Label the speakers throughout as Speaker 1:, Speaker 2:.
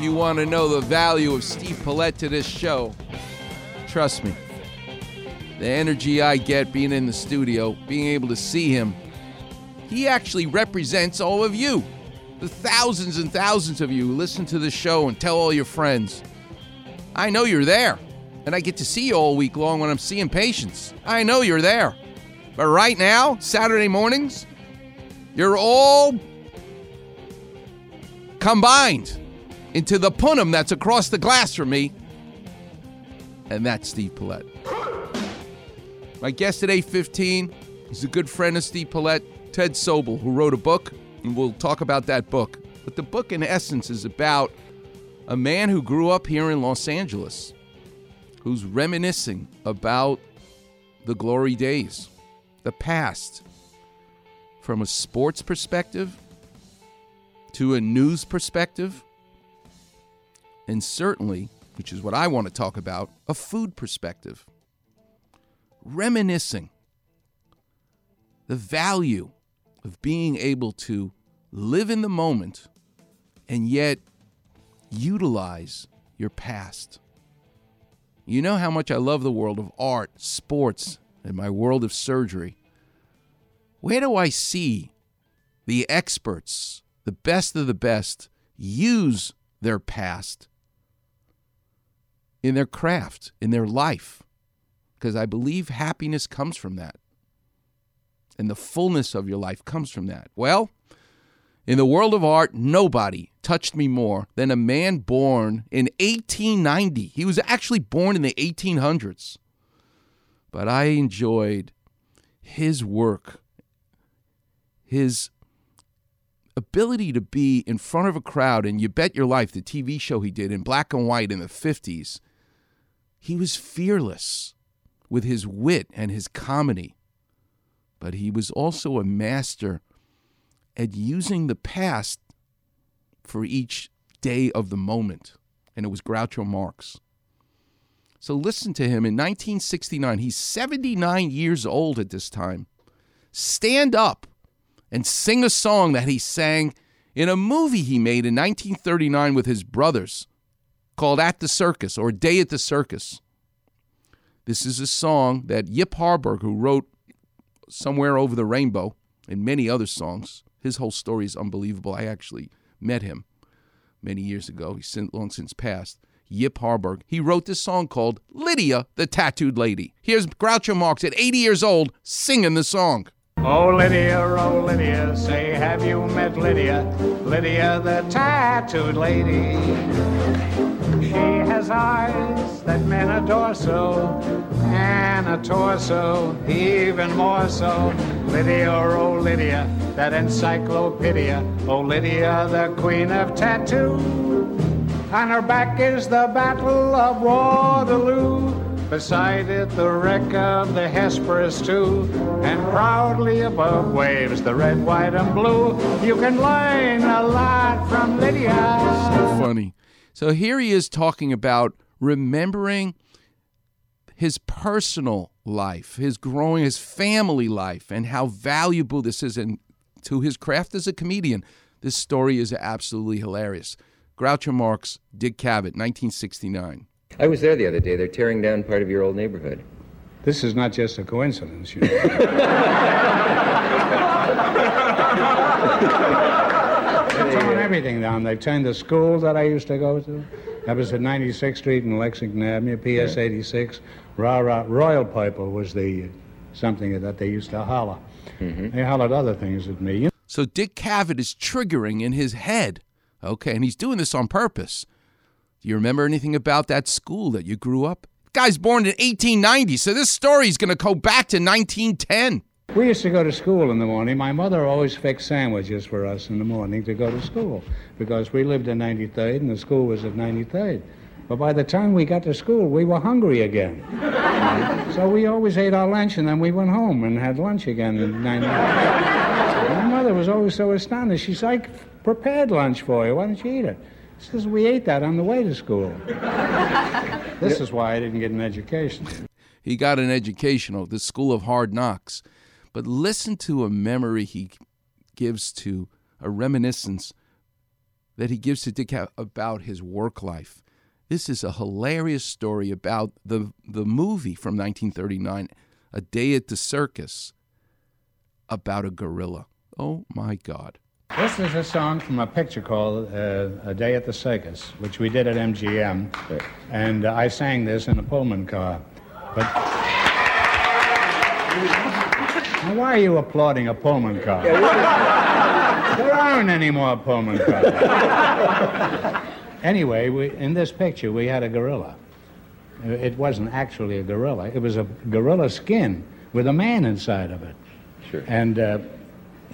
Speaker 1: You want to know the value of Steve Paulette to this show, trust me. The energy I get being in the studio, being able to see him, he actually represents all of you. The thousands and thousands of you who listen to the show and tell all your friends. I know you're there, and I get to see you all week long when I'm seeing patients. I know you're there. But right now, Saturday mornings, you're all combined into the punum that's across the glass from me. And that's Steve Paulette. My guest at 815 is a good friend of Steve Paulette, Ted Sobel, who wrote a book, and we'll talk about that book. But the book, in essence, is about a man who grew up here in Los Angeles, who's reminiscing about the glory days, the past, from a sports perspective to a news perspective, and certainly, which is what I want to talk about, a food perspective. Reminiscing the value of being able to live in the moment and yet utilize your past. You know how much I love the world of art, sports, and my world of surgery. Where do I see the experts, the best of the best, use their past in their craft, in their life? Because I believe happiness comes from that. And the fullness of your life comes from that. Well, in the world of art, nobody touched me more than a man born in 1890. He was actually born in the 1800s. But I enjoyed his work, his ability to be in front of a crowd, and you bet your life the TV show he did in black and white in the 50s. He was fearless with his wit and his comedy, but he was also a master at using the past for each day of the moment. And it was Groucho Marx. So listen to him in 1969. He's 79 years old at this time. Stand up and sing a song that he sang in a movie he made in 1939 with his brothers called At the Circus or Day at the Circus. This is a song that Yip Harburg, who wrote Somewhere Over the Rainbow and many other songs, his whole story is unbelievable. I actually met him many years ago. He's long since passed. Yip Harburg. He wrote this song called Lydia, the Tattooed Lady. Here's Groucho Marx at 80 years old singing the song.
Speaker 2: Oh, Lydia, oh, Lydia, say, have you met Lydia? Lydia, the tattooed lady. She has eyes that men adore so, and a torso even more so. Lydia, oh, Lydia, that encyclopedia. Oh, Lydia, the queen of tattoo. On her back is the Battle of Waterloo. Beside it, the wreck of the Hesperus, too. And proudly above waves the red, white, and blue. You can learn a lot from Lydia.
Speaker 1: So funny. So here he is talking about remembering his personal life, his growing, his family life, and how valuable this is and to his craft as a comedian. This story is absolutely hilarious. Groucho Marx, Dick Cavett, 1969.
Speaker 3: I was there the other day. They're tearing down part of your old neighborhood.
Speaker 2: This is not just a coincidence, you know. They're torn everything down. They've turned the school that I used to go to. That was at 96th Street and Lexington Avenue, PS 86. Rah, rah, Royal Piper was the something that they used to holler. Mm-hmm. They hollered other things at me. You
Speaker 1: So Dick Cavett is triggering in his head. Okay, and he's doing this on purpose. Do you remember anything about that school that you grew up Guy's born in 1890, so this story is going to go back to 1910.
Speaker 2: We used to go to school in the morning. My mother always fixed sandwiches for us in the morning to go to school because we lived in 93rd and the school was at 93rd. But by the time we got to school, we were hungry again. so we always ate our lunch and then we went home and had lunch again in 93rd. My mother was always so astonished. She said, I prepared lunch for you. Why don't you eat it? She says, We ate that on the way to school. this is why I didn't get an education.
Speaker 1: He got an education at the School of Hard Knocks. But listen to a memory he gives to a reminiscence that he gives to Dick about his work life. This is a hilarious story about the the movie from 1939, A Day at the Circus, about a gorilla. Oh my God!
Speaker 2: This is a song from a picture called uh, A Day at the Circus, which we did at MGM, and uh, I sang this in a Pullman car. But now, why are you applauding a Pullman car? there aren't any more Pullman cars. anyway, we, in this picture, we had a gorilla. It wasn't actually a gorilla. It was a gorilla skin with a man inside of it.
Speaker 3: Sure.
Speaker 2: And uh,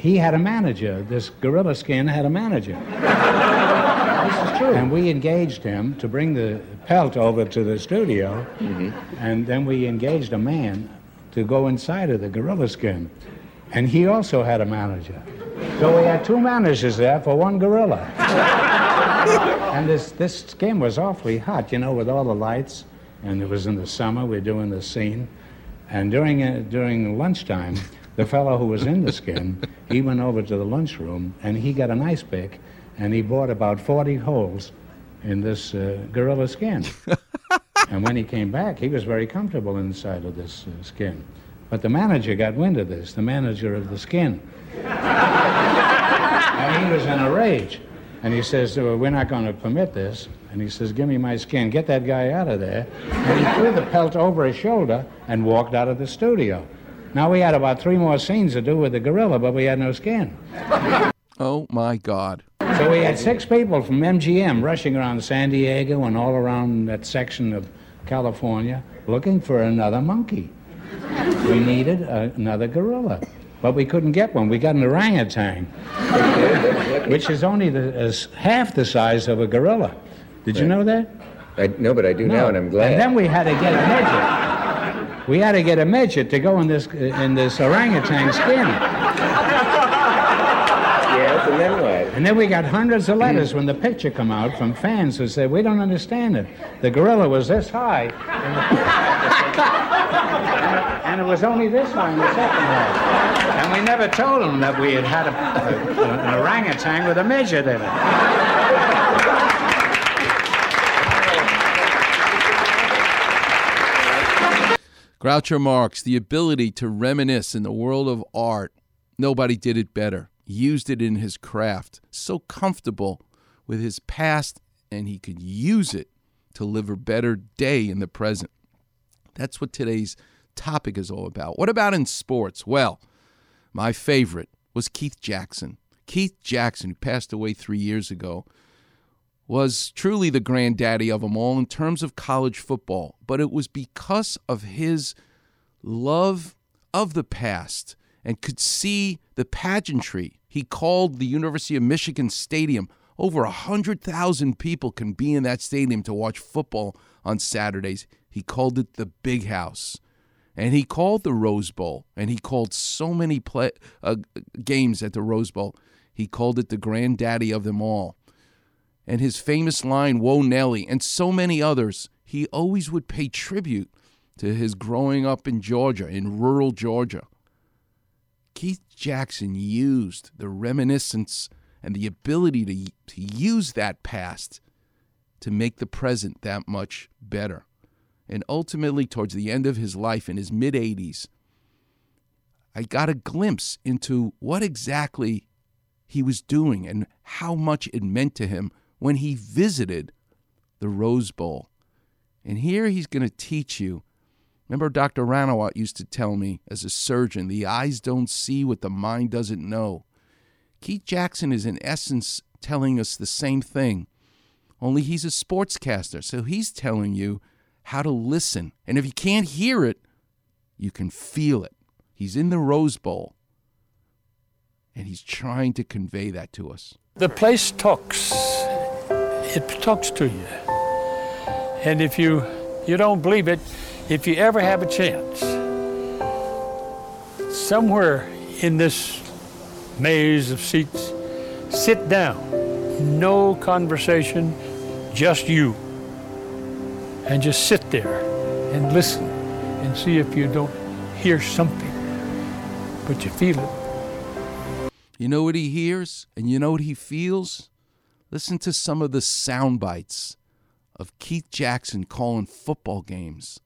Speaker 2: he had a manager. This gorilla skin had a manager. this is true. And we engaged him to bring the pelt over to the studio. And then we engaged a man to go inside of the gorilla skin. And he also had a manager. So we had two managers there for one gorilla. and this, this skin was awfully hot, you know, with all the lights. And it was in the summer, we are doing the scene. And during, uh, during lunchtime, the fellow who was in the skin, he went over to the lunchroom and he got an ice pick and he bored about 40 holes in this uh, gorilla skin. and when he came back, he was very comfortable inside of this uh, skin. But the manager got wind of this, the manager of the skin. and he was in a rage. And he says, "Uh, We're not going to permit this. And he says, Give me my skin. Get that guy out of there. And he threw the pelt over his shoulder and walked out of the studio. Now, we had about three more scenes to do with the gorilla, but we had no skin.
Speaker 1: Oh my God!
Speaker 2: So we had six people from MGM rushing around San Diego and all around that section of California looking for another monkey. We needed a, another gorilla, but we couldn't get one. We got an orangutan, which is only the, is half the size of a gorilla. Did you know that?
Speaker 3: I, no, but I do now, and I'm glad.
Speaker 2: And then we had to get a midget. We had to get a midget to go in this in this orangutan skin.
Speaker 3: yes, and then what?
Speaker 2: And then we got hundreds of letters when the picture come out from fans who said, we don't understand it. The gorilla was this high, and, the- and it was only this high in the second half. And we never told them that we had had a, a- an orangutan with a midget in it.
Speaker 1: Groucho Marx, the ability to reminisce in the world of art. Nobody did it better. Used it in his craft. So comfortable with his past, and he could use it to live a better day in the present. That's what today's topic is all about. What about in sports? Well, my favorite was Keith Jackson. Keith Jackson, who passed away three years ago, was truly the granddaddy of them all in terms of college football. But it was because of his love of the past and could see the pageantry. He called the University of Michigan Stadium. Over a 100,000 people can be in that stadium to watch football on Saturdays. He called it the Big House. And he called the Rose Bowl, and he called so many play, uh, games at the Rose Bowl. He called it the granddaddy of them all and his famous line, Whoa Nelly, and so many others, he always would pay tribute to his growing up in Georgia, in rural Georgia. Keith Jackson used the reminiscence and the ability to, to use that past to make the present that much better. And ultimately, towards the end of his life in his mid 80s, I got a glimpse into what exactly he was doing and how much it meant to him when he visited the Rose Bowl. And here he's going to teach you. Remember, Dr. Ranawat used to tell me as a surgeon the eyes don't see what the mind doesn't know. Keith Jackson is, in essence, telling us the same thing, only he's a sportscaster. So he's telling you how to listen. And if you can't hear it, you can feel it. He's in the Rose Bowl, and he's trying to convey that to us.
Speaker 4: The place talks. It talks to you. And if you you don't believe it, if you ever have a chance, somewhere in this maze of seats, sit down. No conversation, just you. And just sit there and listen and see if you don't hear something, but you feel it.
Speaker 1: You know what he hears and you know what he feels? Listen to some of the sound bites of Keith Jackson calling football games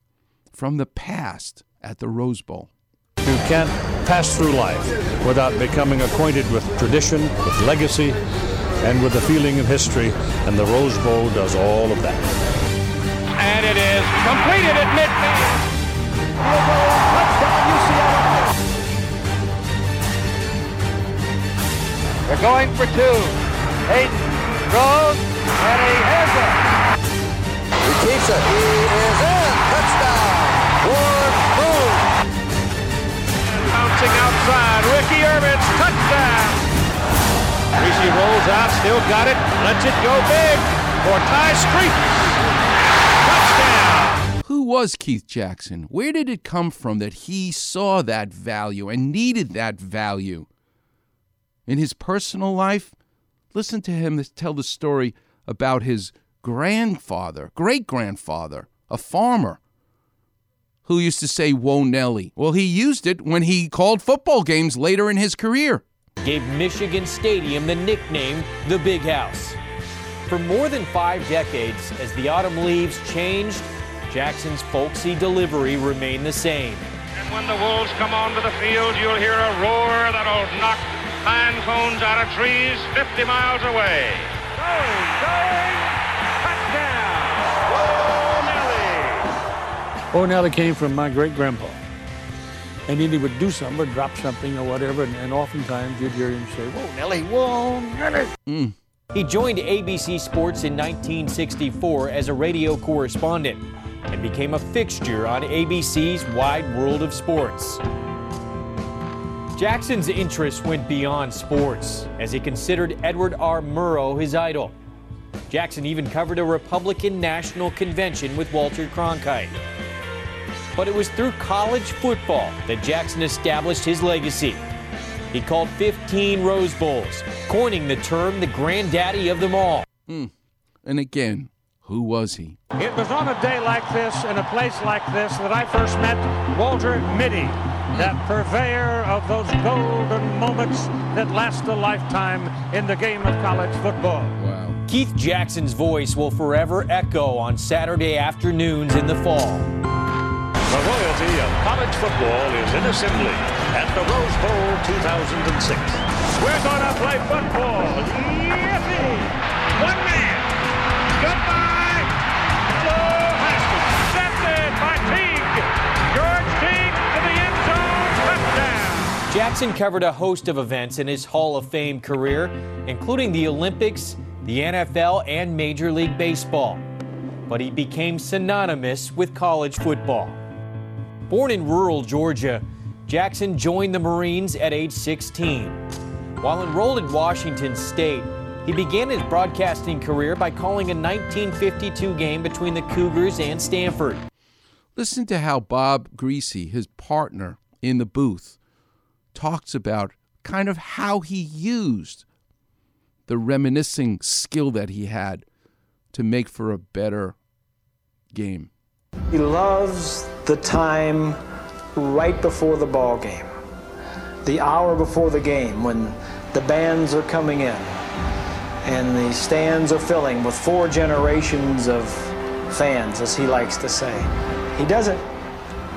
Speaker 1: from the past at the Rose Bowl.
Speaker 4: You can't pass through life without becoming acquainted with tradition, with legacy, and with the feeling of history, and the Rose Bowl does all of that.
Speaker 5: And it is completed at midfield. They're going for two. Hayden throws, and he has it.
Speaker 6: He keeps it. He is in. Touchdown. Ward Boone.
Speaker 5: Bouncing outside. Ricky Ervins touchdown. Griese rolls out, still got it, lets it go big for Ty Street. Touchdown.
Speaker 1: Who was Keith Jackson? Where did it come from that he saw that value and needed that value? In his personal life, listen to him tell the story about his grandfather, great grandfather, a farmer, who used to say, Whoa, Nelly. Well, he used it when he called football games later in his career.
Speaker 7: Gave Michigan Stadium the nickname the Big House. For more than five decades, as the autumn leaves changed, Jackson's folksy delivery remained the same.
Speaker 5: And when the Wolves come onto the field, you'll hear a roar that'll knock pine cones out of trees 50 miles away. Going, going, touchdown! Whoa, Nelly!
Speaker 4: Oh, Nelly came from my great grandpa. And then he would do something or drop something or whatever, and, and oftentimes you'd hear him say, Whoa, Nelly, whoa, Nelly. Hmm.
Speaker 7: He joined ABC Sports in 1964 as a radio correspondent and became a fixture on ABC's Wide World of Sports. Jackson's interest went beyond sports as he considered Edward R. Murrow his idol. Jackson even covered a Republican National Convention with Walter Cronkite. But it was through college football that Jackson established his legacy. He called 15 Rose Bowls, coining the term the granddaddy of them all. Hmm.
Speaker 1: And again, who was he?
Speaker 2: It was on a day like this, in a place like this, that I first met Walter Mitty, that purveyor of those golden moments that last a lifetime in the game of college football.
Speaker 1: Wow.
Speaker 7: Keith Jackson's voice will forever echo on Saturday afternoons in the fall.
Speaker 8: The royalty of college football is in assembly at the Rose Bowl 2006.
Speaker 5: We're gonna play football. Yippee! One man.
Speaker 7: Jackson covered a host of events in his Hall of Fame career, including the Olympics, the NFL, and Major League Baseball. But he became synonymous with college football. Born in rural Georgia, Jackson joined the Marines at age 16. While enrolled at Washington State, he began his broadcasting career by calling a 1952 game between the Cougars and Stanford.
Speaker 1: Listen to how Bob Griese, his partner in the booth, talks about kind of how he used the reminiscing skill that he had to make for a better game.
Speaker 9: He loves the time right before the ball game, the hour before the game when the bands are coming in and the stands are filling with four generations of fans, as he likes to say. He doesn't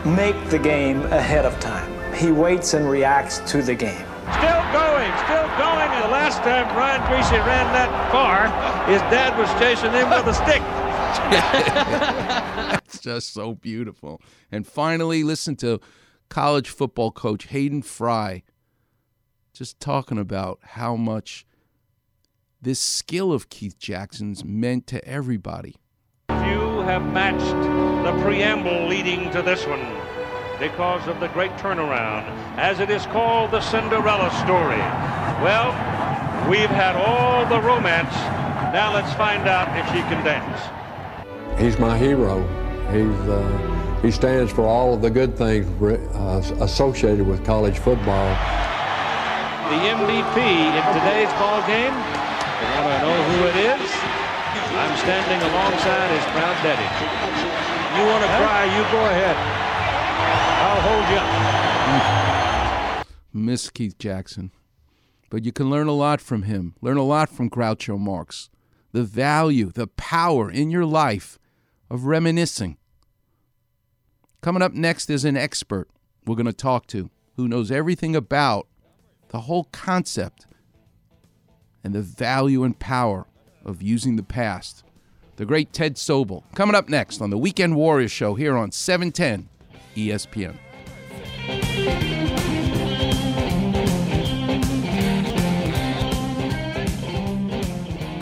Speaker 9: make the game ahead of time. He waits and reacts to the game.
Speaker 5: Still going, still going. And the last time Brian Griese ran that far, his dad was chasing him with a stick.
Speaker 1: That's just so beautiful. And finally, listen to college football coach Hayden Fry just talking about how much this skill of Keith Jackson's meant to everybody.
Speaker 5: You have matched the preamble leading to this one because of the great turnaround, as it is called the Cinderella story. Well, we've had all the romance. Now let's find out if she can dance.
Speaker 10: He's my hero. He's uh, he stands for all of the good things uh, associated with college football.
Speaker 5: The MVP in today's ball game. You want to know who it is? I'm standing alongside his proud daddy. You want to cry? You go ahead. I'll hold
Speaker 1: you. Hmm. Miss Keith Jackson. But you can learn a lot from him. Learn a lot from Groucho Marx. The value, the power in your life of reminiscing. Coming up next is an expert we're going to talk to who knows everything about the whole concept and the value and power of using the past. The great Ted Sobel. Coming up next on the Weekend Warriors Show here on 710 ESPN.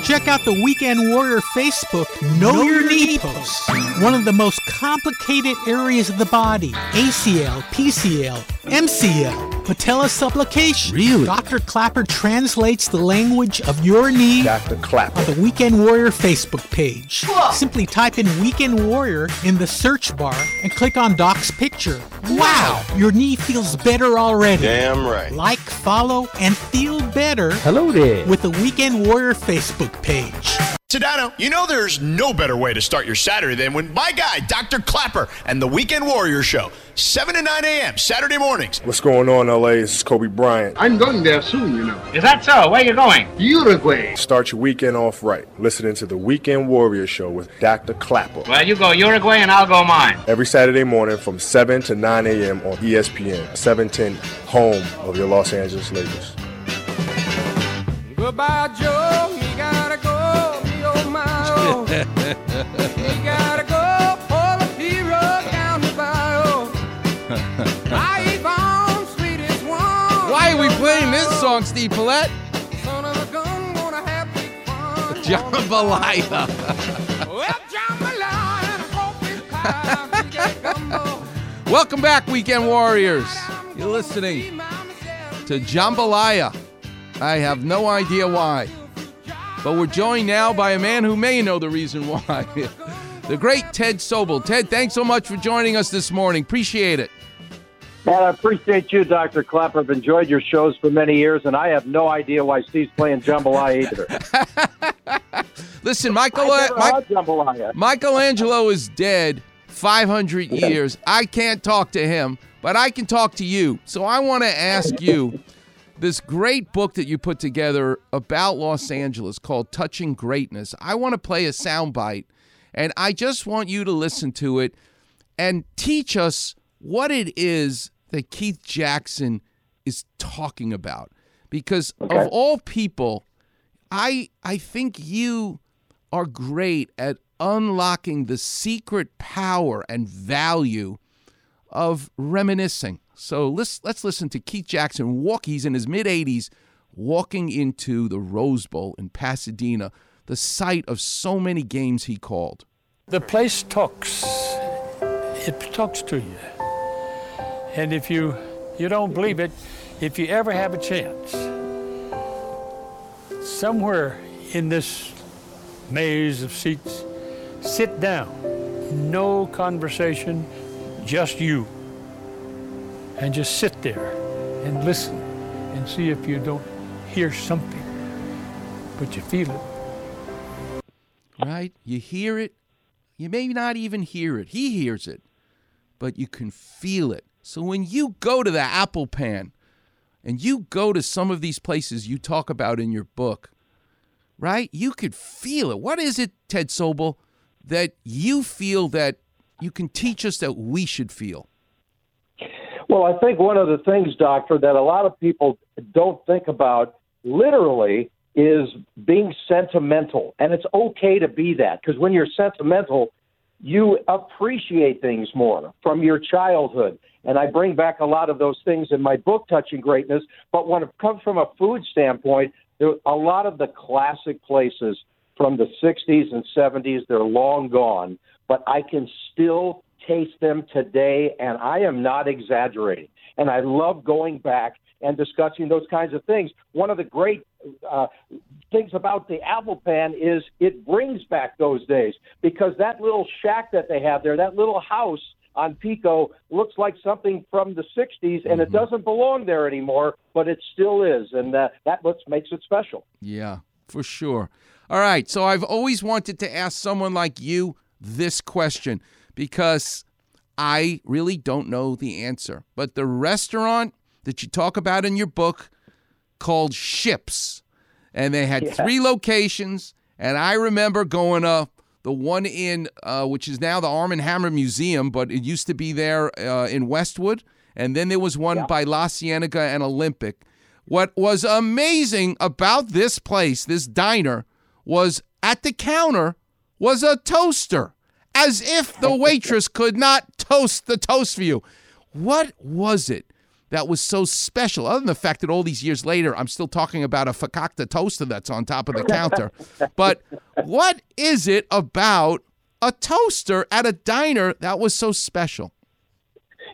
Speaker 11: Check out the Weekend Warrior Facebook Know, know Your Knee post. One of the most complicated areas of the body ACL, PCL, MCL, patella subluxation.
Speaker 1: Really?
Speaker 11: Dr. Klapper translates the language of your knee
Speaker 10: Dr. Klapper.
Speaker 11: on the Weekend Warrior Facebook page. Whoa. Simply type in Weekend Warrior in the search bar and click on Doc's picture. Wow! Your knee feels better already.
Speaker 10: Damn right.
Speaker 11: Like, follow, and feel better.
Speaker 10: Hello there.
Speaker 11: With the Weekend Warrior Facebook page.
Speaker 12: Sedano, you know there's no better way to start your Saturday than when my guy, Dr. Klapper, and the Weekend Warrior Show, 7 to 9 a.m. Saturday mornings.
Speaker 13: What's going on, LA? This is Kobe Bryant.
Speaker 14: I'm going there soon, you know.
Speaker 15: Is that so? Where are you going?
Speaker 14: Uruguay.
Speaker 13: Start your weekend off right, listening to the Weekend Warrior Show with Dr. Klapper.
Speaker 15: Well, you go Uruguay and I'll go mine.
Speaker 13: Every Saturday morning from 7 to 9 a.m. on ESPN, 710, home of your Los Angeles Lakers.
Speaker 16: Goodbye, Joe. You gotta go. Gotta go for the hero down the bayou.
Speaker 1: Why are we playing this song, Steve Paulette? Jambalaya.
Speaker 16: well, jambalaya.
Speaker 1: Welcome back, Weekend Warriors. You're listening to Jambalaya. I have no idea why. But we're joined now by a man who may know the reason why. the great Ted Sobel. Ted, thanks so much for joining us this morning. Appreciate it.
Speaker 17: Man, I appreciate you, Dr. Klapper. I've enjoyed your shows for many years, and I have no idea why Steve's playing jambalaya either.
Speaker 1: Listen, Michael, uh,
Speaker 17: jambalaya.
Speaker 1: Michelangelo is dead 500 years. I can't talk to him, but I can talk to you. So I want to ask you this great book that you put together about Los Angeles called Touching Greatness. I want to play a soundbite, and I just want you to listen to it and teach us what it is that Keith Jackson is talking about. Because okay. of all people, I I think you are great at unlocking the secret power and value of reminiscing. So let's let's listen to Keith Jackson walk. He's in his mid 80s, walking into the Rose Bowl in Pasadena, the site of so many games he called.
Speaker 4: The place talks. It talks to you. And if you you don't believe it, if you ever have a chance, somewhere in this maze of seats, sit down. No conversation, just you and just sit there and listen and see if you don't hear something, but you feel it.
Speaker 1: Right? You hear it. You may not even hear it. He hears it, but you can feel it. So when you go to the apple pan and you go to some of these places you talk about in your book, right? You could feel it. What is it, Ted Sobel, that you feel that you can teach us that we should feel?
Speaker 17: Well, I think one of the things, Doctor, that a lot of people don't think about literally is being sentimental. And it's okay to be that because when you're sentimental, you appreciate things more from your childhood. And I bring back a lot of those things in my book, Touching Greatness. But when it comes from a food standpoint, there, a lot of the classic places from the 60s and 70s, they're long gone. but I can still taste them today, and I am not exaggerating. And I love going back and discussing those kinds of things. One of the great uh, things about the apple pan is it brings back those days because that little shack that they have there, that little house on Pico, looks like something from the 60s, and it doesn't belong there anymore, but it still is. And uh, that's what makes it special.
Speaker 1: Yeah, for sure. All right. So I've always wanted to ask someone like you this question because I really don't know the answer. But the restaurant that you talk about in your book called Ships, and they had
Speaker 17: Yeah.
Speaker 1: three locations. And I remember going to the one in, uh, which is now the Armand Hammer Museum, but it used to be there uh, in Westwood. And then there was one by La Cienega and Olympic. What was amazing about this place, this diner, was at the counter was a toaster, as if the waitress could not toast the toast for you. What was it that was so special, other than the fact that all these years later, I'm still talking about a fakakta toaster that's on top of the counter? but what is it about a toaster at a diner that was so special?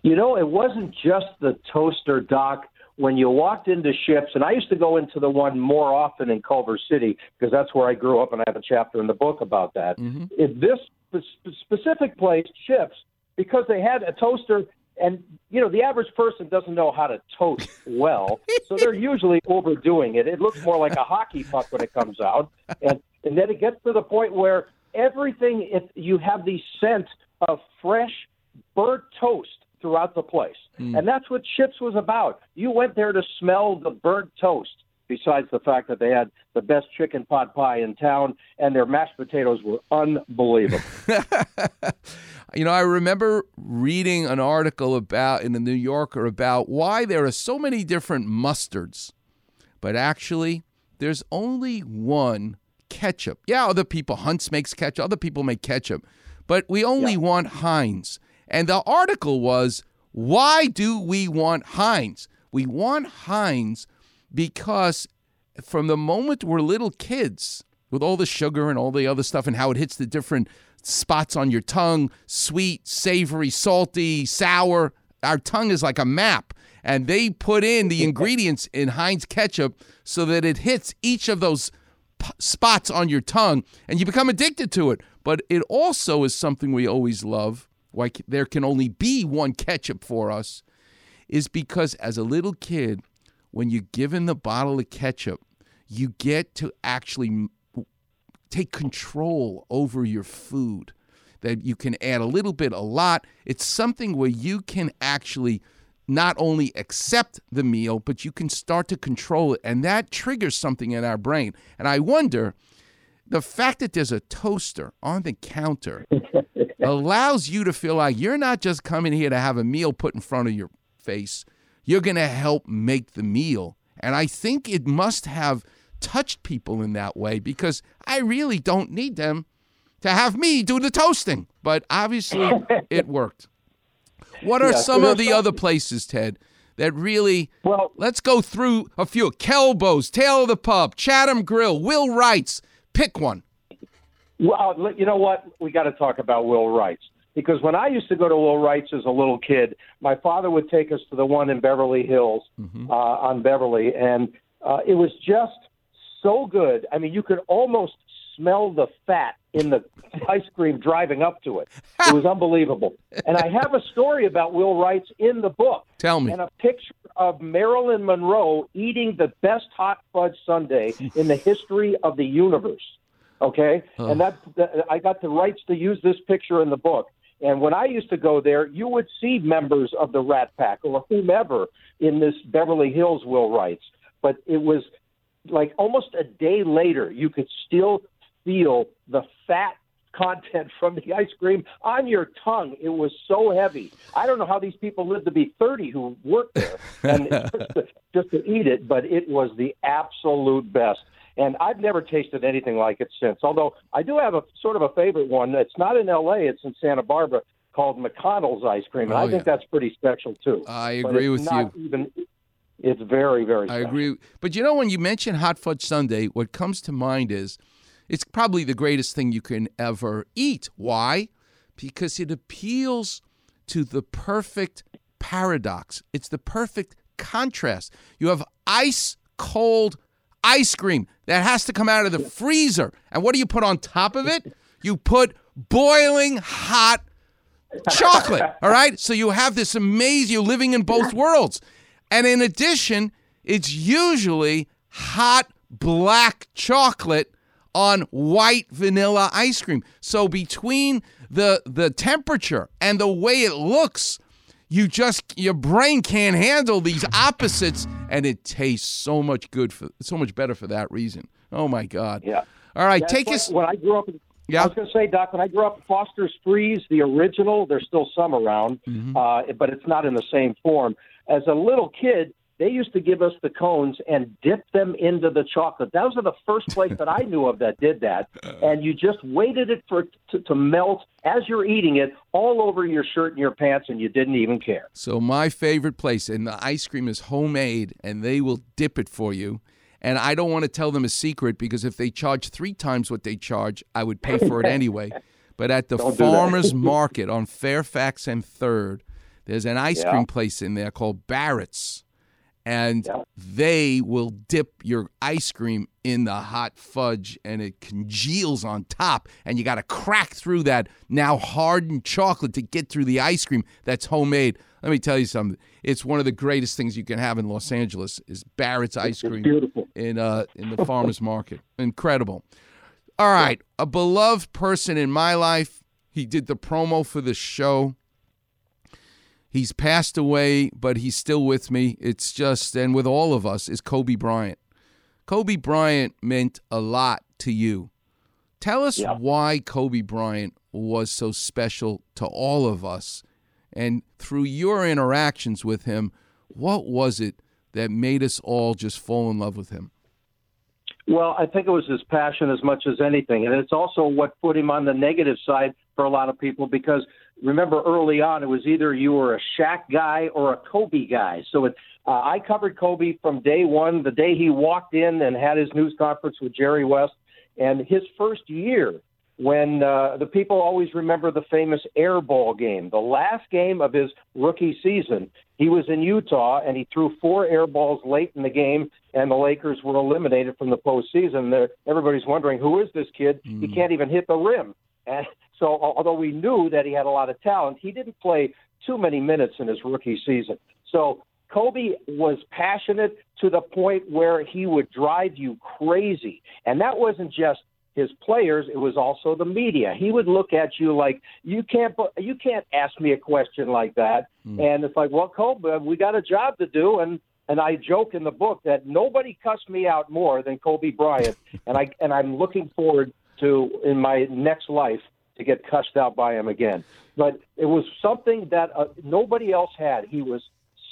Speaker 17: You know, it wasn't just the toaster, Doc. When you walked into ships, and I used to go into the one more often in Culver City because that's where I grew up, and I have a chapter in the book about that. Mm-hmm. In this spe- specific place, ships, because they had a toaster, and you know the average person doesn't know how to toast well, so they're usually overdoing it. It looks more like a hockey puck when it comes out, and and then it gets to the point where everything if you have the scent of fresh burnt toast throughout the place. Hmm. And that's what Ships was about. You went there to smell the burnt toast, besides the fact that they had the best chicken pot pie in town and their mashed potatoes were unbelievable.
Speaker 1: You know, I remember reading an article about in the New Yorker about why there are so many different mustards, but actually, there's only one ketchup. Yeah, other people, Hunts makes ketchup, other people make ketchup, but we only want Heinz. And the article was, why do we want Heinz? We want Heinz because from the moment we're little kids, with all the sugar and all the other stuff and how it hits the different spots on your tongue sweet, savory, salty, sour. Our tongue is like a map. And they put in the ingredients in Heinz ketchup so that it hits each of those p- spots on your tongue and you become addicted to it. But it also is something we always love. Why there can only be one ketchup for us is because as a little kid, when you're given the bottle of ketchup, you get to actually take control over your food. That you can add a little bit, a lot. It's something where you can actually not only accept the meal, but you can start to control it. And that triggers something in our brain. And I wonder the fact that there's a toaster on the counter allows you to feel like you're not just coming here to have a meal put in front of your face, you're going to help make the meal. And I think it must have touched people in that way because I really don't need them to have me do the toasting. But obviously, it worked. What are
Speaker 17: Yeah,
Speaker 1: some of the
Speaker 17: there's
Speaker 1: other places, Ted, that really?
Speaker 17: Well,
Speaker 1: let's go through a few. Kelbo's, Tail of the Pup, Chatham Grill, Wil Wright's. Pick one.
Speaker 17: Well, you know what? We got to talk about Wil Wright's because when I used to go to Wil Wright's as a little kid, my father would take us to the one in Beverly Hills uh, on Beverly, and uh, it was just so good. I mean, you could almost smell the fat in the ice cream driving up to it. It was unbelievable. And I have a story about Wil Wright's in the book.
Speaker 1: Tell me.
Speaker 17: And a picture of Marilyn Monroe eating the best hot fudge sundae in the history of the universe. Okay,
Speaker 1: Oh.
Speaker 17: and that, that I got the rights to use this picture in the book. And when I used to go there, you would see members of the Rat Pack or whomever in this Beverly Hills Wil Wrights. But it was like almost a day later, you could still feel the fat content from the ice cream on your tongue. It was so heavy. I don't know how these people live to be 30 who work there and just, to, just to eat it, but it was the absolute best. And I've never tasted anything like it since. Although I do have a sort of a favorite one. It's not in L.A. It's in Santa Barbara called McConnell's ice cream, and
Speaker 1: Oh,
Speaker 17: I think
Speaker 1: yeah.
Speaker 17: that's pretty special too.
Speaker 1: I agree with you.
Speaker 17: Even, it's very, very.
Speaker 1: I
Speaker 17: Special.
Speaker 1: agree. But you know, when you mention hot fudge sundae, what comes to mind is it's probably the greatest thing you can ever eat. Why? because it appeals to the perfect paradox. It's the perfect contrast. You have ice cold ice cream that has to come out of the freezer. And what do you put on top of it? You put boiling hot chocolate. All right. So you have this amazing, you're living in both worlds. And in addition, it's usually hot black chocolate on white vanilla ice cream. So between the the temperature and the way it looks, you just your brain can't handle these opposites and it tastes so much good for so much better for that reason. Oh my god.
Speaker 17: Yeah.
Speaker 1: All right,
Speaker 17: That's
Speaker 1: take us
Speaker 17: When I grew up, in,
Speaker 1: Yeah.
Speaker 17: I was going to say, Doc, when I grew up, Foster's Freeze, the original, there's still some around,
Speaker 1: Mm-hmm.
Speaker 17: uh, but it's not in the same form. As a little kid, they used to give us the cones and dip them into the chocolate. Those are the first place that I knew of that did that. Uh. And you just waited it for to, to melt as you're eating it all over your shirt and your pants, and you didn't even care.
Speaker 1: So my favorite place, and the ice cream is homemade, and they will dip it for you. And I don't want to tell them a secret because if they charge three times what they charge, I would pay for it anyway. But at the
Speaker 17: Don't
Speaker 1: farmers market on Fairfax and Third, there's an ice
Speaker 17: Yeah.
Speaker 1: cream place in there called Bennett's, and they will dip your ice cream in the hot fudge, and it congeals on top, and you got to crack through that now hardened chocolate to get through the ice cream that's homemade. Let me tell you something. It's one of the greatest things you can have in Los Angeles is Bennett's ice cream
Speaker 17: beautiful.
Speaker 1: in uh in the farmers market. Incredible. All right, a beloved person in my life. He did the promo for the show. He's passed away, but he's still with me. It's just and with all of us is Kobe Bryant. Kobe Bryant meant a lot to you. Tell us why Kobe Bryant was so special to all of us. And through your interactions with him, what was it that made us all just fall in love with him?
Speaker 17: Well, I think it was his passion as much as anything. And it's also what put him on the negative side for a lot of people because remember early on, it was either you were a Shaq guy or a Kobe guy. So it, uh, I covered Kobe from day one, the day he walked in and had his news conference with Jerry West. And his first year, when uh, the people always remember the famous air ball game, the last game of his rookie season, he was in Utah and he threw four air balls late in the game, and the Lakers were eliminated from the postseason. They're, everybody's wondering who is this kid? He can't even hit the rim. And so, although we knew that he had a lot of talent, he didn't play too many minutes in his rookie season. So Kobe was passionate to the point where he would drive you crazy. And that wasn't just his players, it was also the media. He would look at you like you can't you can't ask me a question like that. Hmm. And it's like, well, Kobe, we got a job to do and and I joke in the book that nobody cussed me out more than Kobe Bryant, and I and I'm looking forward to in my next life to get cussed out by him again. But it was something that uh, nobody else had. He was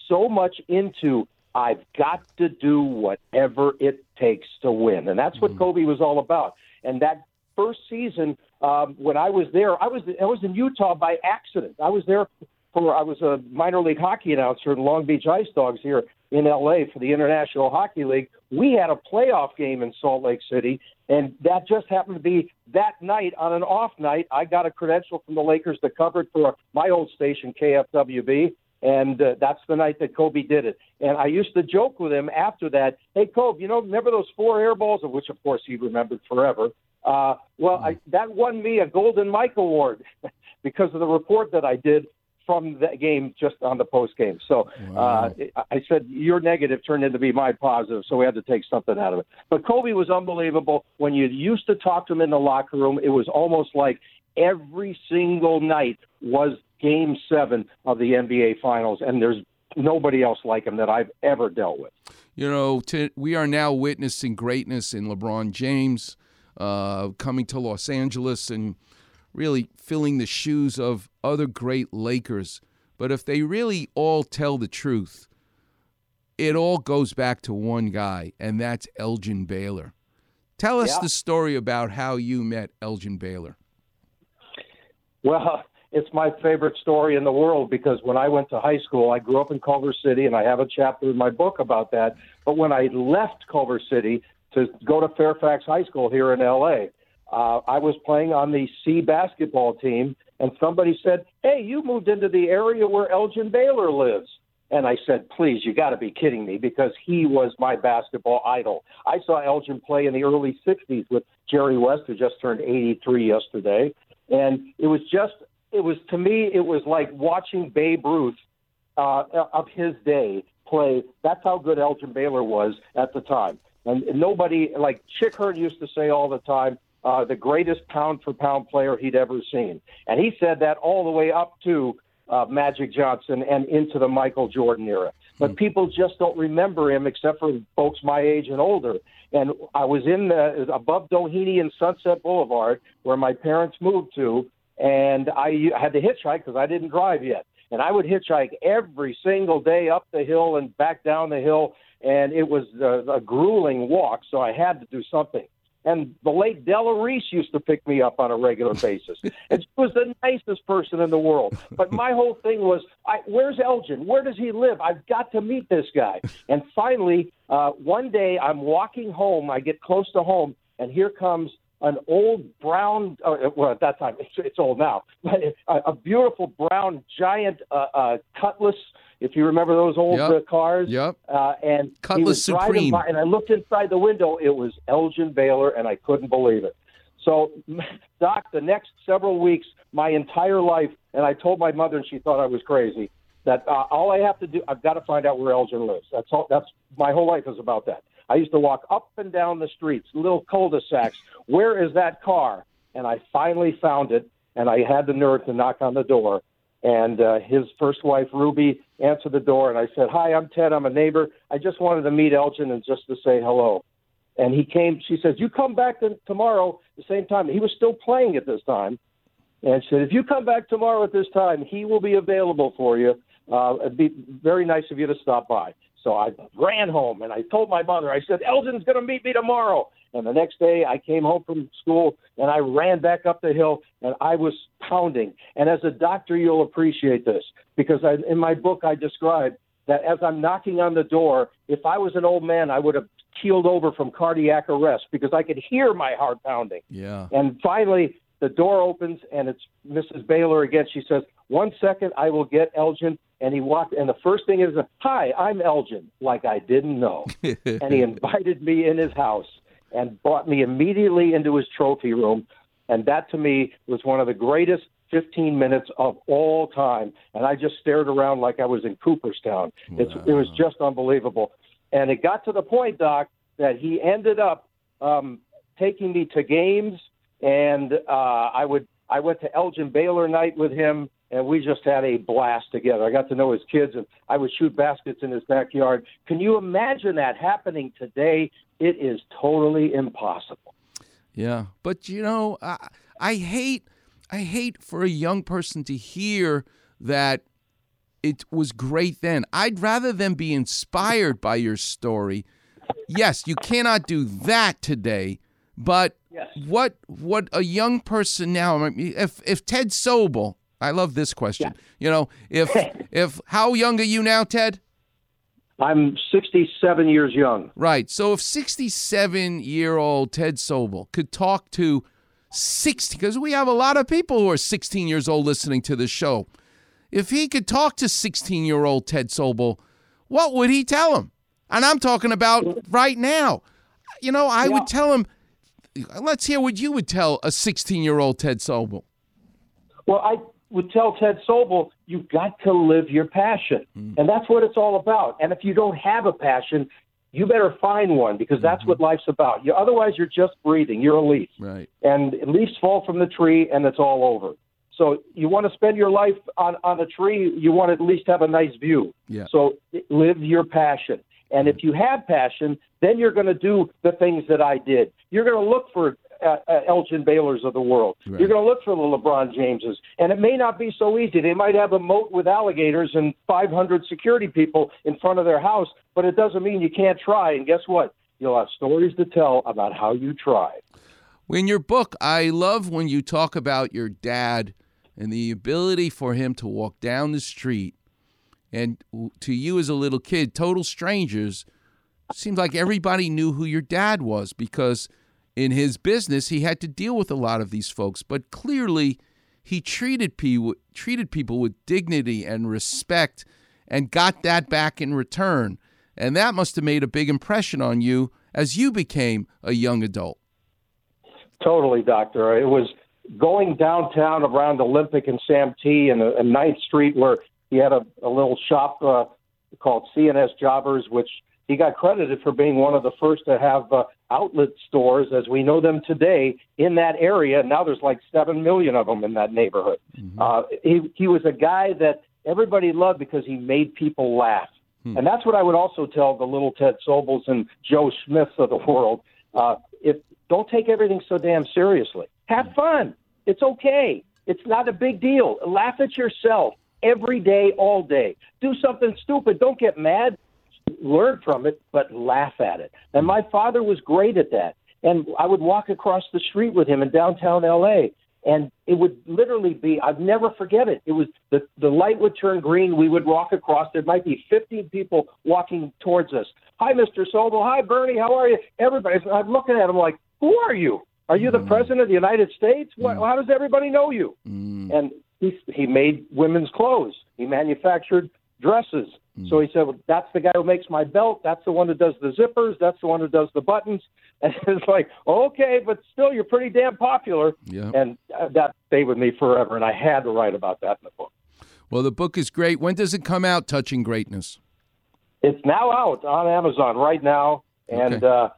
Speaker 17: so much into I've got to do whatever it takes to win, and that's what Kobe was all about. And that first season, um, when I was there, I was I was in Utah by accident. I was there for I was a minor league hockey announcer in Long Beach Ice Dogs here in LA for the International Hockey League. We had a playoff game in Salt Lake City, and that just happened to be that night on an off night. I got a credential from the Lakers to cover it for my old station KFWB, and uh, that's the night that Kobe did it. And I used to joke with him after that, "Hey, Kobe, you know, remember those four air balls?" Of which, of course, he remembered forever. Uh, well, I, that won me a Golden Mike Award because of the report that I did from that game just on the post game. So uh, I said your negative turned into be my positive, so we had to take something out of it. But Kobe was unbelievable. When you used to talk to him in the locker room, it was almost like every single night was Game Seven of the NBA Finals, and there's nobody else like him that I've ever dealt with.
Speaker 1: You know, to, we are now witnessing greatness in LeBron James uh, coming to Los Angeles and really filling the shoes of other great Lakers. But if they really all tell the truth, it all goes back to one guy, and that's Elgin Baylor. Tell us
Speaker 17: Yeah.
Speaker 1: the story about how you met Elgin Baylor.
Speaker 17: Well, it's my favorite story in the world because when I went to high school, I grew up in Culver City, and I have a chapter in my book about that. But when I left Culver City to go to Fairfax High School here in LA, uh, I was playing on the C basketball team, and somebody said, "Hey, you moved into the area where Elgin Baylor lives." And I said, "Please, you got to be kidding me," because he was my basketball idol. I saw Elgin play in the early '60s with Jerry West, who just turned 83 yesterday, and it was just, it was to me, it was like watching Babe Ruth uh, of his day play. That's how good Elgin Baylor was at the time. And nobody, like Chick Hearn used to say all the time, uh, the greatest pound for pound player he'd ever seen. And he said that all the way up to uh, Magic Johnson and into the Michael Jordan era. But people just don't remember him except for folks my age and older. And I was in the, above Doheny and Sunset Boulevard where my parents moved to, and I had to hitchhike because I didn't drive yet. And I would hitchhike every single day up the hill and back down the hill, and it was a, a grueling walk. So I had to do something. And the late Della Reese used to pick me up on a regular basis. and she was the nicest person in the world. But my whole thing was, I, where's Elgin? Where does he live? I've got to meet this guy. And finally, uh, one day I'm walking home. I get close to home, and here comes an old brown, uh, well, at that time, it's, it's old now, but a, a beautiful brown giant uh, uh, Cutlass. If you remember those old
Speaker 1: Yep.
Speaker 17: uh, cars,
Speaker 1: Yep.
Speaker 17: uh, and
Speaker 1: Cutlass
Speaker 17: was driving
Speaker 1: Supreme.
Speaker 17: by, and I looked inside the window. It was Elgin Baylor, and I couldn't believe it. So, Doc, the next several weeks, my entire life, and I told my mother, and she thought I was crazy. That uh, all I have to do, I've got to find out where Elgin lives. That's all. That's my whole life is about that. I used to walk up and down the streets, little cul-de-sacs. Where is that car? And I finally found it, and I had the nerve to knock on the door. And uh, his first wife, Ruby, answered the door, and I said, "Hi, I'm Ted. I'm a neighbor. I just wanted to meet Elgin and just to say hello." And he came. She says, "You come back to, tomorrow the same time." He was still playing at this time, and she said, "If you come back tomorrow at this time, he will be available for you. Uh, it'd be very nice of you to stop by." So I ran home and I told my mother. I said, "Elgin's going to meet me tomorrow." And the next day, I came home from school and I ran back up the hill and I was pounding. And as a doctor, you'll appreciate this because I, in my book, I describe that as I'm knocking on the door, if I was an old man, I would have keeled over from cardiac arrest because I could hear my heart pounding.
Speaker 1: Yeah.
Speaker 17: And finally, the door opens and it's Mrs. Baylor again. She says, "One second, I will get Elgin." And he walked, and the first thing is, "Hi, I'm Elgin," like I didn't know. and he invited me in his house and brought me immediately into his trophy room. And that to me was one of the greatest 15 minutes of all time. And I just stared around like I was in Cooperstown. It's, it was just unbelievable. And it got to the point, Doc, that he ended up um, taking me to games, and uh, I would I went to Elgin Baylor night with him, and we just had a blast together. I got to know his kids, and I would shoot baskets in his backyard. Can you imagine that happening today? It is totally impossible.
Speaker 1: Yeah, but you know, I, I hate, I hate for a young person to hear that it was great then. I'd rather them be inspired by your story. Yes, you cannot do that today, but what what a young person now? If if Ted Sobel, I love this question. You know, if if how young are you now, Ted?
Speaker 17: I'm 67 years young.
Speaker 1: Right. So if 67 year old Ted Sobel could talk to 60, because we have a lot of people who are 16 years old listening to this show. If he could talk to 16 year old Ted Sobel, what would he tell him? And I'm talking about right now. You know, I would tell him, let's hear what you would tell a 16 year old Ted Sobel.
Speaker 17: Well, I would tell Ted Sobel, you've got to live your passion. Hmm. And that's what it's all about. And if you don't have a passion, you better find one because that's mm-hmm. what life's about. You, otherwise, you're just breathing. You're a leaf.
Speaker 1: Right.
Speaker 17: And leaves fall from the tree and it's all over. So you want to spend your life on, on a tree, you want to at least have a nice view.
Speaker 1: Yeah.
Speaker 17: So live your passion. And if mm-hmm. you have passion, then you're going to do the things that I did. You're going to look for Uh, uh, Elgin Baylors of the world. You're going to look for the LeBron Jameses. And it may not be so easy. They might have a moat with alligators and 500 security people in front of their house, but it doesn't mean you can't try. And guess what? You'll have stories to tell about how you tried.
Speaker 1: In your book, I love when you talk about your dad and the ability for him to walk down the street and to you as a little kid, total strangers, seems like everybody knew who your dad was because in his business he had to deal with a lot of these folks, but clearly he treated people treated people with dignity and respect and got that back in return. And that must have made a big impression on you as you became a young adult.
Speaker 17: Totally, Doctor. It was going downtown around Olympic and Santee and, and 9th Street where he had a, a little shop uh, called CNS Jobbers, which he got credited for being one of the first to have uh, outlet stores as we know them today in that area. Now there's like 7 million of them in that neighborhood. Mm-hmm. Uh, he, he was a guy that everybody loved because he made people laugh. Hmm. And that's what I would also tell the little Ted Sobels and Joe Smiths of the world. Uh, if don't take everything so damn seriously. Have hmm. fun. It's okay. It's not a big deal. Laugh at yourself every day, all day. Do something stupid. Don't get mad. Learn from it, but laugh at it. And my father was great at that. And I would walk across the street with him in downtown LA, and it would literally be I'd never forget it. It was the the light would turn green, we would walk across. There might be 15 people walking towards us. Hi, Mr. Sobel. Hi, Bernie. How are you? Everybody. I'm looking at him like, who are you? Are you the mm. president of the United States? What, mm. How does everybody know you? Mm. And he he made women's clothes. He manufactured dresses. Mm. So he said, well, "That's the guy who makes my belt. That's the one who does the zippers. That's the one who does the buttons." And it's like, okay, but still, you're pretty damn popular.
Speaker 1: Yeah.
Speaker 17: And uh, that stayed with me forever. And I had to write about that in the book.
Speaker 1: Well, the book is great. When does it come out? Touching Greatness.
Speaker 17: It's now out on Amazon right now, and okay. uh,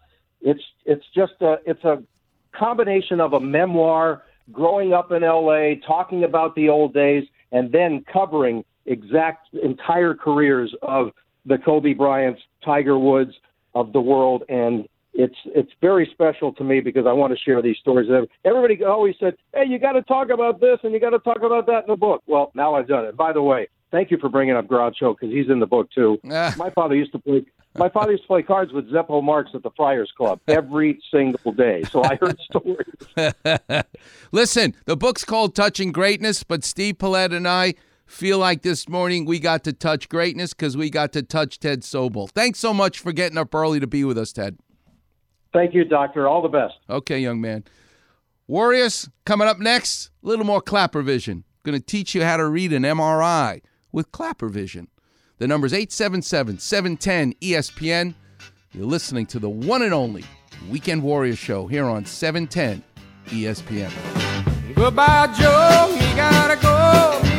Speaker 17: it's it's just a it's a combination of a memoir, growing up in L.A., talking about the old days, and then covering exact entire careers of the Kobe Bryants, Tiger Woods of the world, and it's it's very special to me because I want to share these stories. Everybody always said, "Hey, you got to talk about this and you got to talk about that in the book." Well, now I've done it. By the way, thank you for bringing up Groucho because he's in the book too.
Speaker 1: Ah.
Speaker 17: My father used to play. My father used to play cards with Zeppo Marx at the Friars Club every single day, so I heard stories.
Speaker 1: Listen, the book's called Touching Greatness, but Steve Paulette and I feel like this morning we got to touch greatness because we got to touch Ted Sobel. Thanks so much for getting up early to be with us, Ted.
Speaker 17: Thank you, Doctor. All the best.
Speaker 1: Okay, young man. Warriors, coming up next, a little more Klapper Vision. Going to teach you how to read an MRI with Klapper Vision. The number's 877 710 ESPN. You're listening to the one and only Weekend Warrior Show here on 710 ESPN.
Speaker 16: Goodbye, Joe. You gotta go.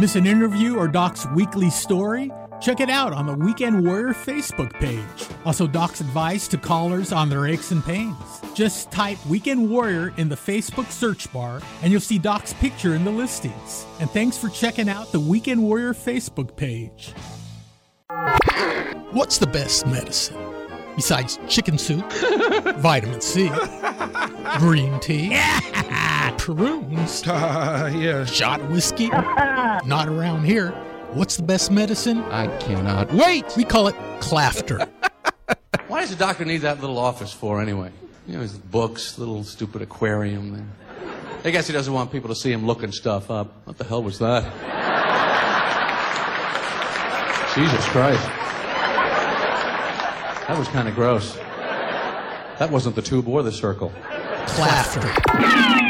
Speaker 11: Miss an interview or Doc's weekly story? Check it out on the Weekend Warrior Facebook page. Also, Doc's advice to callers on their aches and pains. Just type Weekend Warrior in the Facebook search bar and you'll see Doc's picture in the listings. And thanks for checking out the Weekend Warrior Facebook page. What's the best medicine? Besides chicken soup, vitamin C, green tea, prunes,
Speaker 18: uh, yeah.
Speaker 11: shot whiskey. Not around here. What's the best medicine?
Speaker 1: I cannot wait.
Speaker 11: We call it clafter.
Speaker 19: Why does the doctor need that little office for anyway? You know, his books, little stupid aquarium there. I guess he doesn't want people to see him looking stuff up. What the hell was that? Jesus Christ. That was kind of gross. That wasn't the tube or the circle.
Speaker 11: Clafter.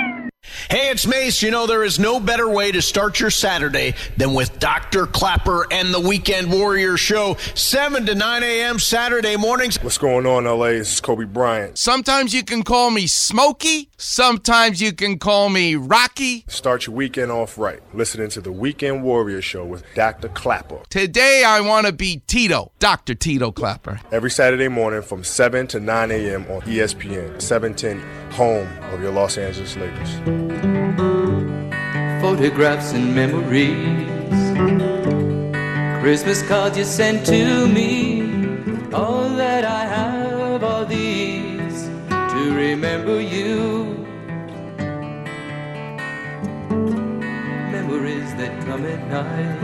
Speaker 12: Hey, it's Mace. You know, there is no better way to start your Saturday than with Dr. Klapper and the Weekend Warrior Show, 7 to 9 a.m. Saturday mornings.
Speaker 13: What's going on, LA? This is Kobe Bryant.
Speaker 1: Sometimes you can call me Smokey. Sometimes you can call me Rocky.
Speaker 13: Start your weekend off right. Listening to the Weekend Warrior Show with Dr. Klapper.
Speaker 1: Today, I want to be Tito, Dr. Tito Klapper.
Speaker 13: Every Saturday morning from 7 to 9 a.m. on ESPN, 710, home of your Los Angeles Lakers
Speaker 20: photographs and memories. Christmas cards you sent to me. All that I have are these to remember you. Memories that come at night.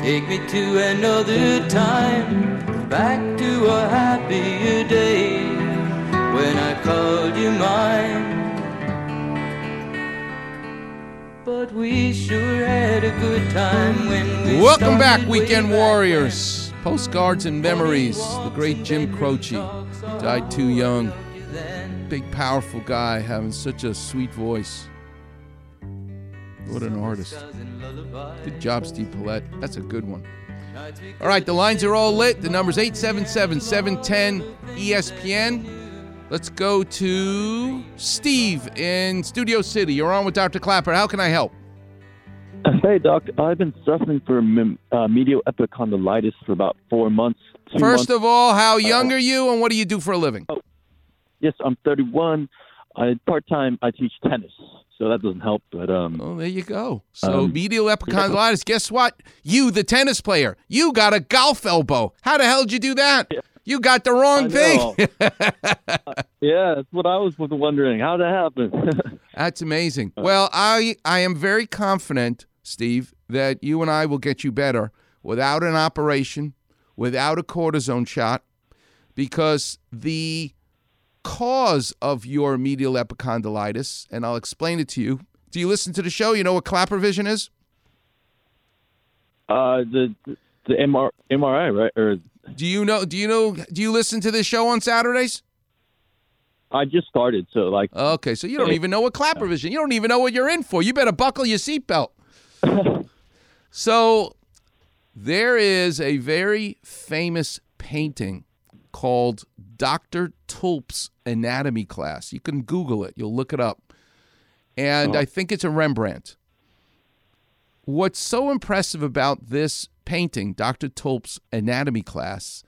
Speaker 20: Take me to another time, back to a happier day when I called you mine. But we sure had a good time when we
Speaker 1: Welcome back, Weekend Warriors. Postcards and memories. The great Jim Croce died too young. Big, powerful guy having such a sweet voice. What an artist. Good job, Steve Paulette. That's a good one. All right, the lines are all lit. The number's 877 710 ESPN. Let's go to Steve in Studio City. You're on with Dr. Klapper. How can I help?
Speaker 18: Hey, Doc. I've been suffering from uh, medial epicondylitis for about four months.
Speaker 1: First
Speaker 18: months.
Speaker 1: of all, how young
Speaker 18: Uh,
Speaker 1: are you and what do you do for a living?
Speaker 18: Yes, I'm 31. I part time. I teach tennis, so that doesn't help. But um,
Speaker 1: oh, there you go. So
Speaker 18: Um,
Speaker 1: medial epicondylitis. Guess what? You, the tennis player, you got a golf elbow. How the hell did you do that? You got the wrong thing.
Speaker 18: yeah, that's what I was wondering. How that happen?
Speaker 1: That's amazing. Well, I I am very confident, Steve, that you and I will get you better without an operation, without a cortisone shot, because the cause of your medial epicondylitis, and I'll explain it to you. Do you listen to the show? You know what Klapper vision is?
Speaker 18: uh, the the MR, MRI, right? Or
Speaker 1: Do you know? Do you know? Do you listen to this show on Saturdays?
Speaker 18: I just started, so like.
Speaker 1: Okay, so you don't even know what Klapper vision. You don't even know what you're in for. You better buckle your seatbelt. so there is a very famous painting called Dr. Tulp's Anatomy Class. You can Google it. You'll look it up. And oh. I think it's a Rembrandt. What's so impressive about this painting, Dr. Tulp's Anatomy Class,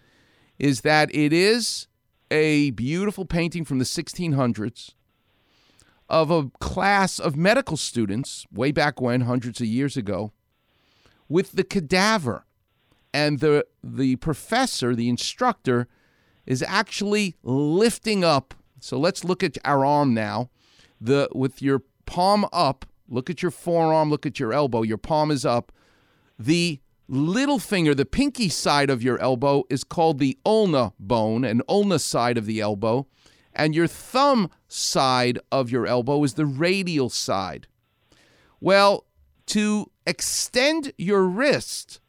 Speaker 1: is that it is a beautiful painting from the 1600s of a class of medical students way back when, hundreds of years ago, with the cadaver. And the, the professor, the instructor, is actually lifting up. So let's look at our arm now. The with your palm up, look at your forearm, look at your elbow. Your palm is up. The little finger, the pinky side of your elbow is called the ulna bone, and ulna side of the elbow, and your thumb side of your elbow is the radial side. Well, to extend your wrist,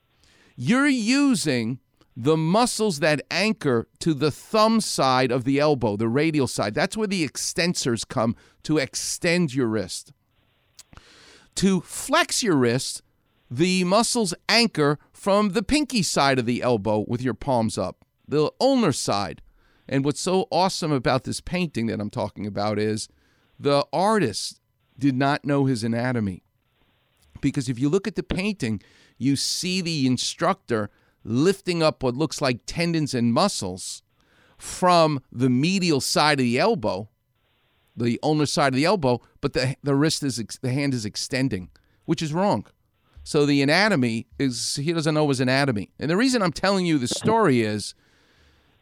Speaker 1: you're using the muscles that anchor to the thumb side of the elbow, the radial side. That's where the extensors come to extend your wrist. To flex your wrist, the muscles anchor from the pinky side of the elbow with your palms up, the ulnar side. And what's so awesome about this painting that I'm talking about is the artist did not know his anatomy. Because if you look at the painting, you see the instructor lifting up what looks like tendons and muscles from the medial side of the elbow, the ulnar side of the elbow, but the, the wrist is, the hand is extending, which is wrong. So the anatomy is, he doesn't know his anatomy. And the reason I'm telling you the story is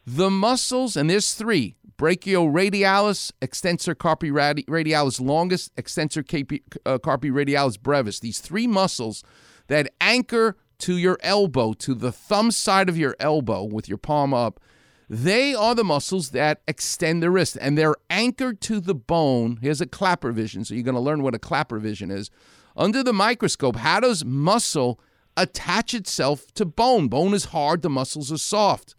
Speaker 1: the muscles, and there's three brachioradialis, extensor carpi radialis longus, extensor carpi, uh, carpi radialis brevis. These three muscles that anchor to your elbow, to the thumb side of your elbow with your palm up, they are the muscles that extend the wrist and they're anchored to the bone. Here's a Klapper vision. So you're going to learn what a Klapper vision is. Under the microscope, how does muscle attach itself to bone? Bone is hard, the muscles are soft.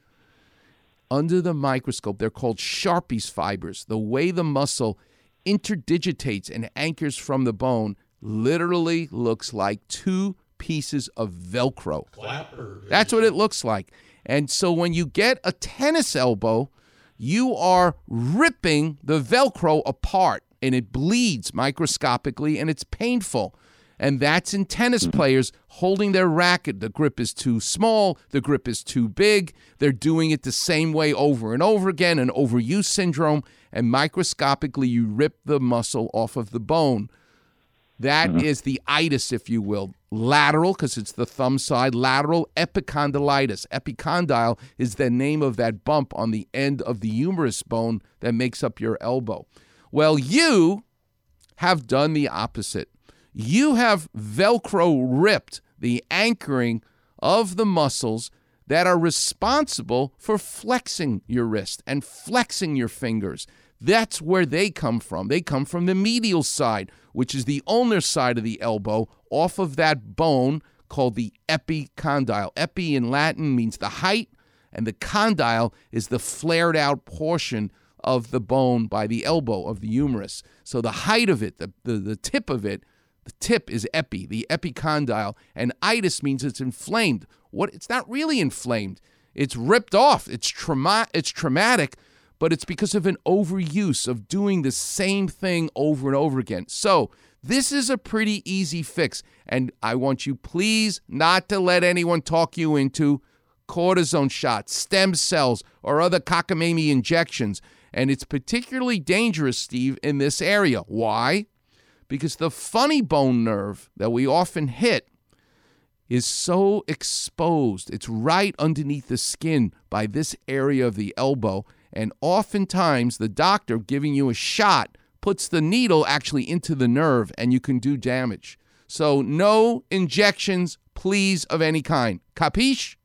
Speaker 1: Under the microscope, they're called Sharpey's fibers. The way the muscle interdigitates and anchors from the bone literally looks like two pieces of Velcro. Klapper. That's what it looks like. And so when you get a tennis elbow, you are ripping the Velcro apart and it bleeds microscopically and it's painful. And that's in tennis mm-hmm. players holding their racket. The grip is too small, the grip is too big. They're doing it the same way over and over again, an overuse syndrome. And microscopically, you rip the muscle off of the bone. That mm-hmm. is the itis, if you will. Lateral, because it's the thumb side, lateral epicondylitis. Epicondyle is the name of that bump on the end of the humerus bone that makes up your elbow. Well, you have done the opposite. You have Velcro ripped the anchoring of the muscles that are responsible for flexing your wrist and flexing your fingers. That's where they come from. They come from the medial side, which is the ulnar side of the elbow, off of that bone called the epicondyle. Epi in Latin means the height, and the condyle is the flared out portion of the bone by the elbow of the humerus. So the height of it, the, the, the tip of it, the tip is epi, the epicondyle, and itis means it's inflamed. What it's not really inflamed. It's ripped off. It's trauma it's traumatic, but it's because of an overuse of doing the same thing over and over again. So, this is a pretty easy fix, and I want you please not to let anyone talk you into cortisone shots, stem cells, or other cockamamie injections. And it's particularly dangerous, Steve, in this area. Why? Because the funny bone nerve that we often hit is so exposed. It's right underneath the skin by this area of the elbow. And oftentimes, the doctor giving you a shot puts the needle actually into the nerve and you can do damage. So, no injections, please, of any kind. Capiche?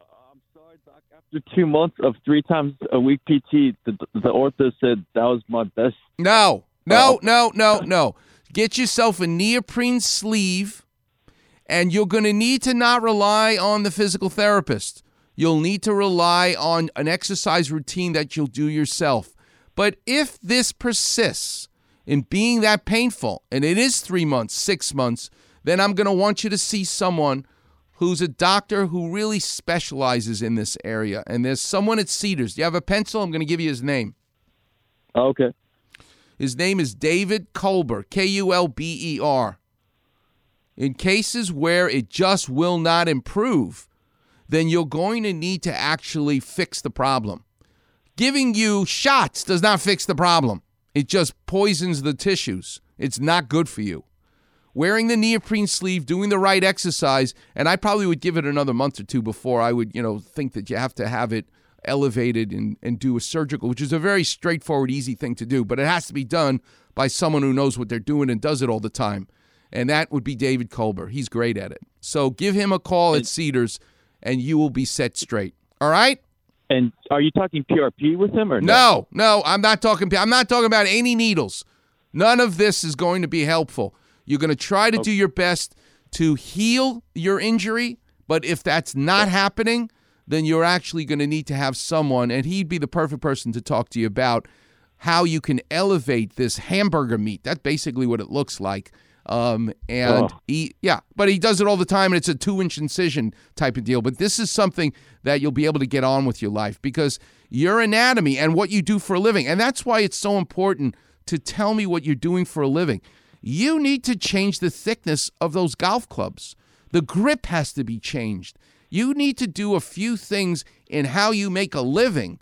Speaker 1: Uh, I'm sorry, Doc.
Speaker 18: After two months of three times a week PT, the, the ortho said that was my best.
Speaker 1: No, no, no, no, no. Get yourself a neoprene sleeve, and you're going to need to not rely on the physical therapist. You'll need to rely on an exercise routine that you'll do yourself. But if this persists in being that painful, and it is three months, six months, then I'm going to want you to see someone who's a doctor who really specializes in this area. And there's someone at Cedars. Do you have a pencil? I'm going to give you his name.
Speaker 18: Okay.
Speaker 1: His name is David Kulber, K U L B E R. In cases where it just will not improve, then you're going to need to actually fix the problem. Giving you shots does not fix the problem, it just poisons the tissues. It's not good for you. Wearing the neoprene sleeve, doing the right exercise, and I probably would give it another month or two before I would, you know, think that you have to have it elevated and, and do a surgical, which is a very straightforward, easy thing to do, but it has to be done by someone who knows what they're doing and does it all the time. And that would be David Kulber. He's great at it. So give him a call at Cedars and you will be set straight. All right?
Speaker 18: And are you talking PRP with him or
Speaker 1: no? No, I'm not talking I'm not talking about any needles. None of this is going to be helpful. You're going to try to do your best to heal your injury, but if that's not happening, then you're actually going to need to have someone, and he'd be the perfect person to talk to you about how you can elevate this hamburger meat. That's basically what it looks like. Um, and
Speaker 18: Oh.
Speaker 1: he, yeah, but he does it all the time, and it's a two inch incision type of deal. But this is something that you'll be able to get on with your life because your anatomy and what you do for a living, and that's why it's so important to tell me what you're doing for a living. You need to change the thickness of those golf clubs. The grip has to be changed. You need to do a few things in how you make a living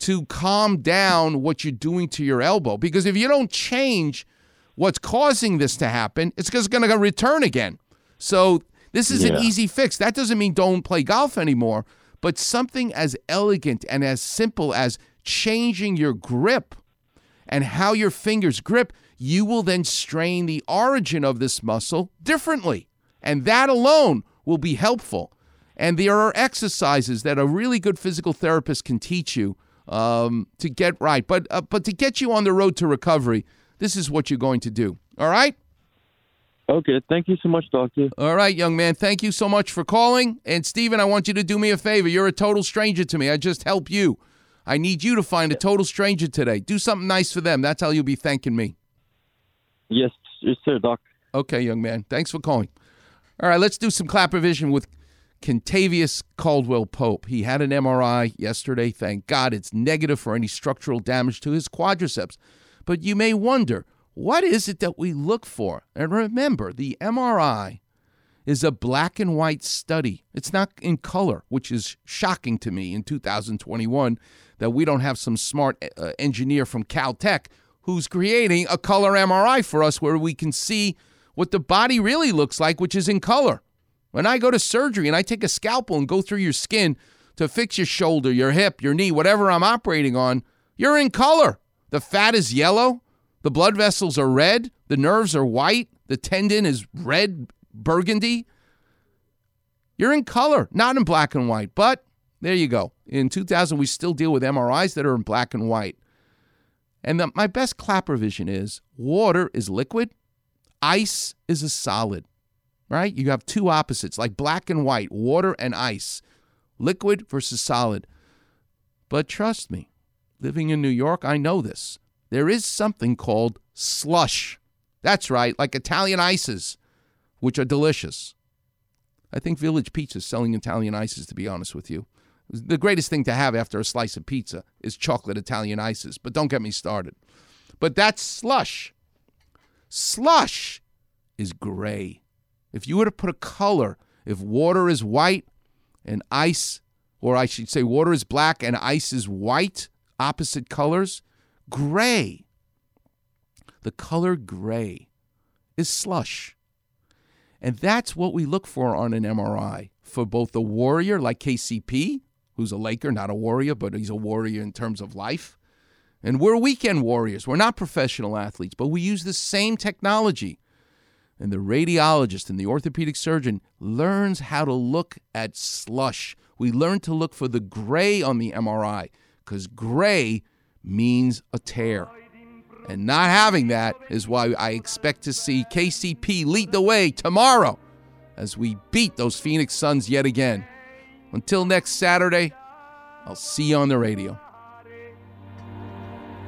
Speaker 1: to calm down what you're doing to your elbow. Because if you don't change what's causing this to happen, it's just going to return again. So this is an easy fix. That doesn't mean don't play golf anymore, but something as elegant and as simple as changing your grip and how your fingers grip, you will then strain the origin of this muscle differently. And that alone will be helpful. And there are exercises that a really good physical therapist can teach you um, to get right. But, uh, but to get you on the road to recovery, this is what you're going to do. All right?
Speaker 18: Okay. Thank you so much, doctor.
Speaker 1: All right, young man. Thank you so much for calling. And Stephen, I want you to do me a favor. You're a total stranger to me. I just help you. I need you to find a total stranger today. Do something nice for them. That's how you'll be thanking me.
Speaker 18: Yes, yes, sir, doc.
Speaker 1: Okay, young man. Thanks for calling. All right, let's do some Klapper vision with Kentavious Caldwell Pope. He had an MRI yesterday. Thank God it's negative for any structural damage to his quadriceps. But you may wonder, what is it that we look for? And remember, the MRI is a black and white study. It's not in color, which is shocking to me in 2021 that we don't have some smart uh, engineer from Caltech who's creating a color MRI for us where we can see what the body really looks like, which is in color. When I go to surgery and I take a scalpel and go through your skin to fix your shoulder, your hip, your knee, whatever I'm operating on, you're in color. The fat is yellow, the blood vessels are red, the nerves are white, the tendon is red, burgundy. You're in color, not in black and white. But there you go. In 2000, we still deal with MRIs that are in black and white. And the, my best Klapper vision is water is liquid, ice is a solid, right? You have two opposites, like black and white, water and ice, liquid versus solid. But trust me, living in New York, I know this. There is something called slush. That's right, like Italian ices, which are delicious. I think Village Pizza is selling Italian ices, to be honest with you. The greatest thing to have after a slice of pizza is chocolate Italian ices, but don't get me started. But that's slush. Slush is gray. If you were to put a color, if water is white and ice, or I should say water is black and ice is white, opposite colors, gray. The color gray is slush. And that's what we look for on an MRI for both the warrior, like KCP, who's a Laker, not a warrior, but he's a warrior in terms of life. And we're weekend warriors. We're not professional athletes, but we use the same technology. And the radiologist and the orthopedic surgeon learns how to look at slush. We learn to look for the gray on the MRI because gray means a tear. And not having that is why I expect to see KCP lead the way tomorrow as we beat those Phoenix Suns yet again. Until next Saturday, I'll see you on the radio.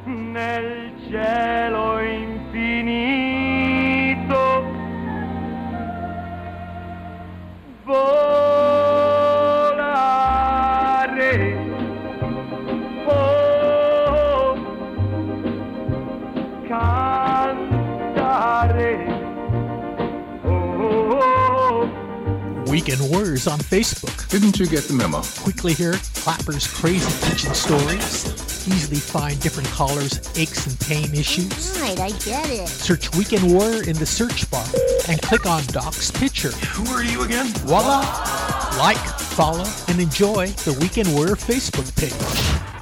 Speaker 16: nel cielo infinito volare oh cantare oh
Speaker 11: Weekend Warriors on Facebook.
Speaker 21: Didn't you get the memo?
Speaker 11: Quickly hear Klapper's crazy kitchen stories. Easily find different callers' aches and pain issues.
Speaker 22: Right, I get it.
Speaker 11: Search Weekend Warrior in the search bar and click on Doc's picture.
Speaker 21: Who are you again?
Speaker 11: Voila! Like, follow, and enjoy the Weekend Warrior Facebook page.